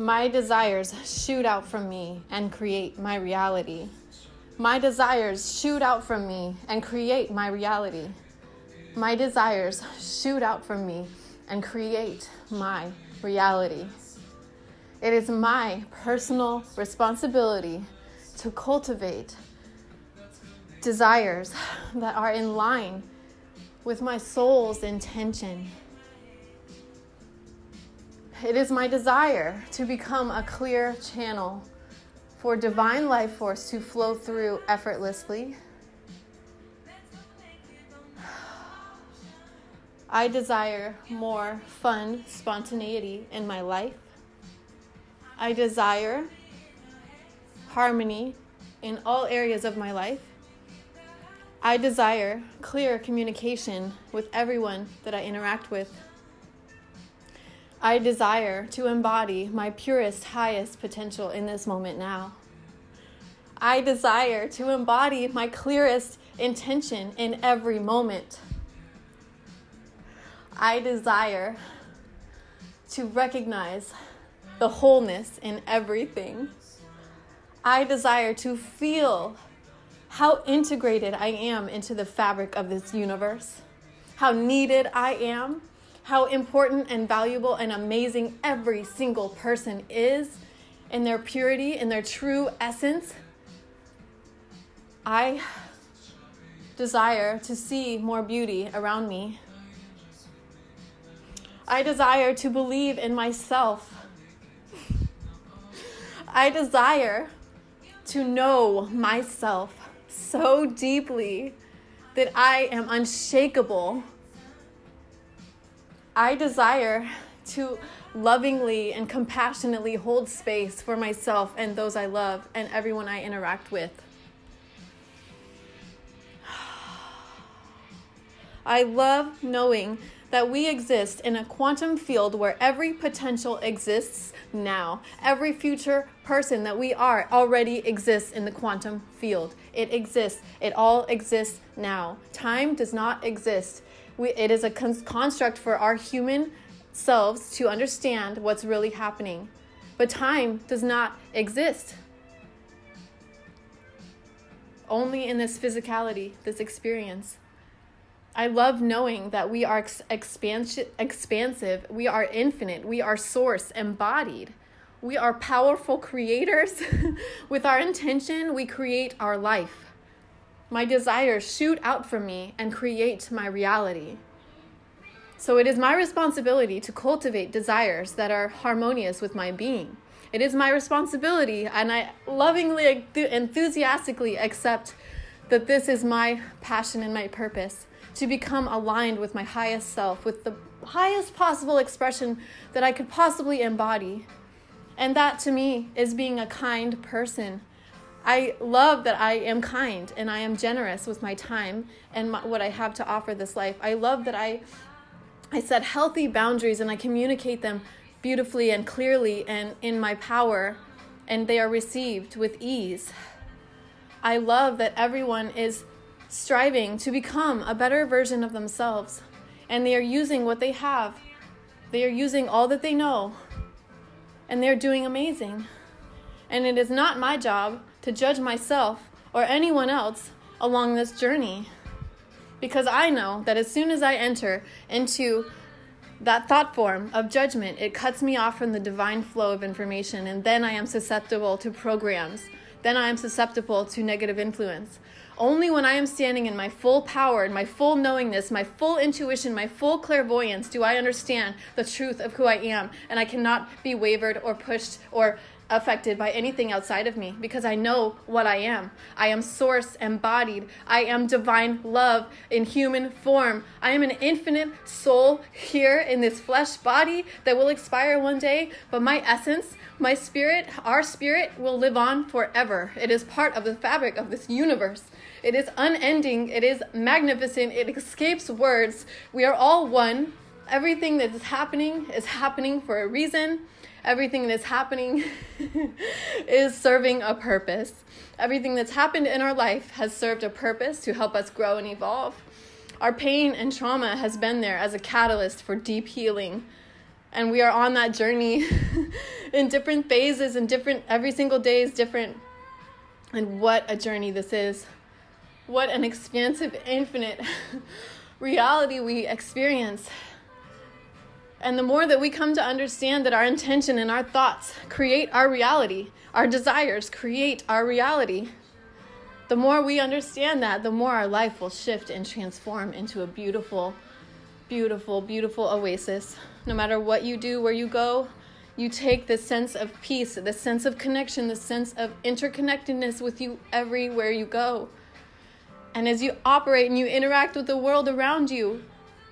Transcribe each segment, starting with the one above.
my desires shoot out from me and create my reality. My desires shoot out from me and create my reality. My desires shoot out from me and create my reality. It is my personal responsibility to cultivate desires that are in line with my soul's intention. It is my desire to become a clear channel for divine life force to flow through effortlessly. I desire more fun, spontaneity in my life. I desire harmony in all areas of my life. I desire clear communication with everyone that I interact with. I desire to embody my purest, highest potential in this moment now. I desire to embody my clearest intention in every moment. I desire to recognize the wholeness in everything. I desire to feel how integrated I am into the fabric of this universe, how needed I am, how important and valuable and amazing every single person is in their purity, in their true essence. I desire to see more beauty around me. I desire to believe in myself. I desire to know myself so deeply that I am unshakable. I desire to lovingly and compassionately hold space for myself and those I love and everyone I interact with. I love knowing that we exist in a quantum field where every potential exists now. Every future person that we are already exists in the quantum field. It exists. It all exists now. Time does not exist. We, it is a con- construct for our human selves to understand what's really happening. But time does not exist. Only in this physicality, this experience. I love knowing that we are ex- expansi- expansive, we are infinite, we are source embodied. We are powerful creators. With our intention, we create our life. My desires shoot out from me and create my reality. So it is my responsibility to cultivate desires that are harmonious with my being. It is my responsibility, and I lovingly, enthusiastically accept that this is my passion and my purpose to become aligned with my highest self, with the highest possible expression that I could possibly embody. And that to me is being a kind person. I love that I am kind and I am generous with my time and my, what I have to offer this life. I love that I I set healthy boundaries and I communicate them beautifully and clearly and in my power and they are received with ease. I love that everyone is striving to become a better version of themselves. And they are using what they have, they are using all that they know, and they're doing amazing. And it is not my job to judge myself or anyone else along this journey. Because I know that as soon as I enter into that thought form of judgment, it cuts me off from the divine flow of information, and then I am susceptible to programs. Then I am susceptible to negative influence. Only when I am standing in my full power and my full knowingness, my full intuition, my full clairvoyance do I understand the truth of who I am. And I cannot be wavered or pushed or affected by anything outside of me because I know what I am. I am source embodied. I am divine love in human form. I am an infinite soul here in this flesh body that will expire one day, but my essence, my spirit, our spirit will live on forever. It is part of the fabric of this universe. It is unending. It is magnificent. It escapes words. We are all one. Everything that is happening is happening for a reason. Everything that's happening is serving a purpose. Everything that's happened in our life has served a purpose to help us grow and evolve. Our pain and trauma has been there as a catalyst for deep healing. And we are on that journey in different phases and different, every single day is different. And what a journey this is. What an expansive, infinite reality we experience. And the more that we come to understand that our intention and our thoughts create our reality, our desires create our reality, the more we understand that, the more our life will shift and transform into a beautiful, beautiful, beautiful oasis. No matter what you do, where you go, you take this sense of peace, this sense of connection, this sense of interconnectedness with you everywhere you go. And as you operate and you interact with the world around you,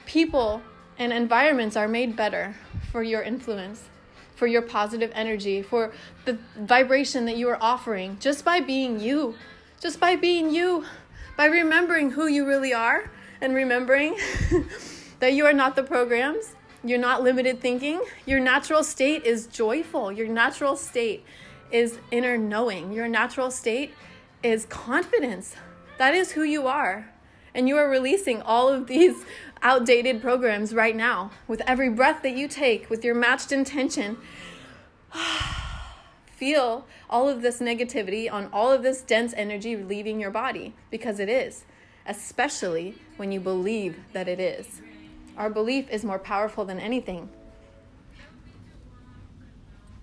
people and environments are made better for your influence, for your positive energy, for the vibration that you are offering just by being you, just by being you, by remembering who you really are and remembering that you are not the programs. You're not limited thinking. Your natural state is joyful. Your natural state is inner knowing. Your natural state is confidence. That is who you are. And you are releasing all of these outdated programs right now with every breath that you take, with your matched intention. Feel all of this negativity on all of this dense energy leaving your body because it is, especially when you believe that it is. Our belief is more powerful than anything.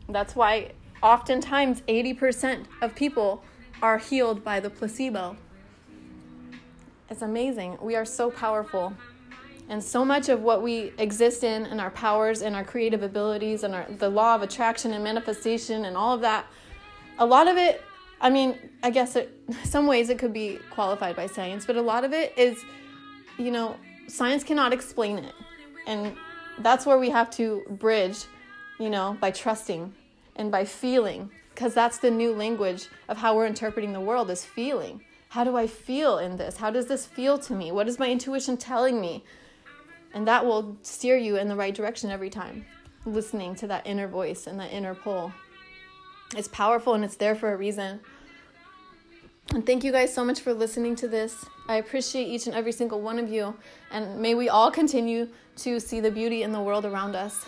That's why oftentimes 80% of people are healed by the placebo. It's amazing. We are so powerful. And so much of what we exist in and our powers and our creative abilities and our, the law of attraction and manifestation and all of that, a lot of it, I mean, I guess it, some ways it could be qualified by science, but a lot of it is, you know, science cannot explain it. And that's where we have to bridge, you know, by trusting and by feeling, because that's the new language of how we're interpreting the world is feeling. How do I feel in this? How does this feel to me? What is my intuition telling me? And that will steer you in the right direction every time, listening to that inner voice and that inner pull. It's powerful and it's there for a reason. And thank you guys so much for listening to this. I appreciate each and every single one of you. And may we all continue to see the beauty in the world around us.